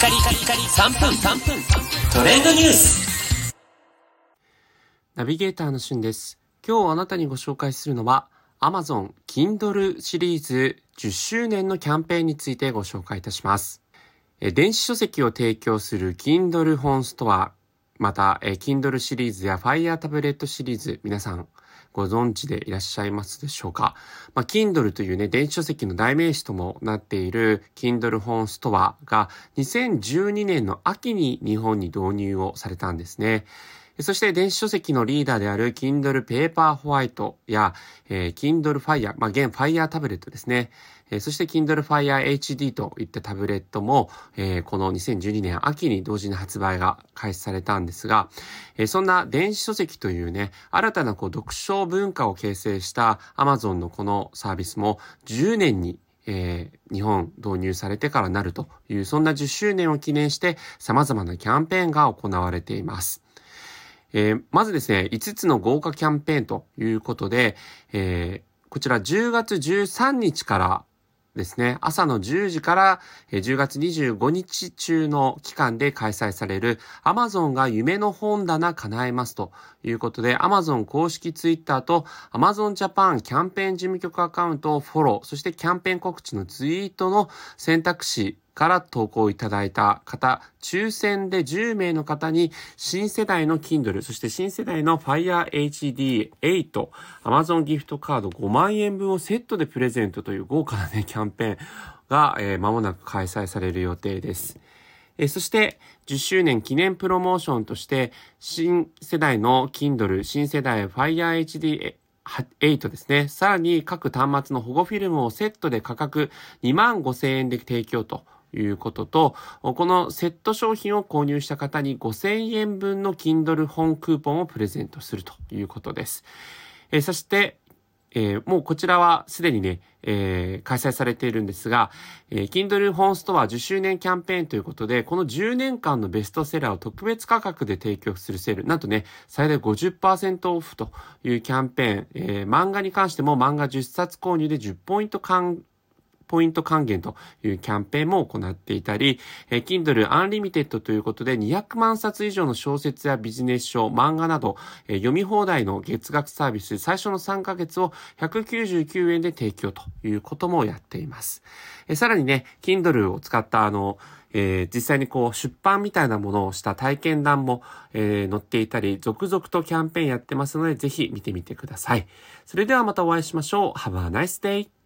カリカリカリ3分3分トレンドニュースナビゲーターのしゅんです。今日あなたにご紹介するのは Amazon Kindle シリーズ10周年のキャンペーンについてご紹介いたします。え電子書籍を提供する Kindle 本ストア、またえ Kindle シリーズや Fire タブレットシリーズ、皆さんご存知でいらっしゃいますでしょうか？まあ、Kindle というね、電子書籍の代名詞ともなっている Kindle 本ストアが2012年の秋に日本に導入をされたんですね。そして電子書籍のリーダーである Kindle Paper White や、えー Kindle Fire、まあ、現 Fire タブレットですね。えーそして Kindle Fire HD といったタブレットも、えーこの2012年秋に同時に発売が開始されたんですが、えーそんな電子書籍というね、新たなこう読書文化を形成した Amazon のこのサービスも10年にえー日本導入されてからなるという、そんな10周年を記念して様々なキャンペーンが行われています。えーまずですね、5つの豪華キャンペーンということで、えーこちら10月13日からですね、朝の10時から10月25日中の期間で開催される Amazon が夢の本棚叶えますということで Amazon 公式ツイッターと Amazon Japan キャンペーン事務局アカウントをフォロー、そしてキャンペーン告知のツイートの選択肢から投稿いただいた方、抽選で10名の方に新世代の Kindle、そして新世代の Fire HD 8、Amazon ギフトカード5万円分をセットでプレゼントという豪華なね、キャンペーンが、えー間もなく開催される予定です。えーそして、10周年記念プロモーションとして、新世代の Kindle、新世代 Fire HD 8ですね。さらに各端末の保護フィルムをセットで価格2万5千円で提供ということと、このセット商品を購入した方に5000円分の Kindle 本クーポンをプレゼントするということです。えーそして、えーもうこちらはすでにね、えー開催されているんですが、えー Kindle 本ストア10周年キャンペーンということで、この10年間のベストセラーを特別価格で提供するセール、なんとね、最大50%オフというキャンペーン、えー漫画に関しても漫画10冊購入で10ポイント還ポイント還元というキャンペーンも行っていたり、えー Kindle Unlimited ということで200万冊以上の小説やビジネス書、漫画など、えー読み放題の月額サービス、最初の3ヶ月を199円で提供ということもやっています。えーさらにね、Kindle を使ったあの、えー実際にこう出版みたいなものをした体験談も、えー載っていたり、続々とキャンペーンやってますので、ぜひ見てみてください。それではまたお会いしましょう。Have a nice day!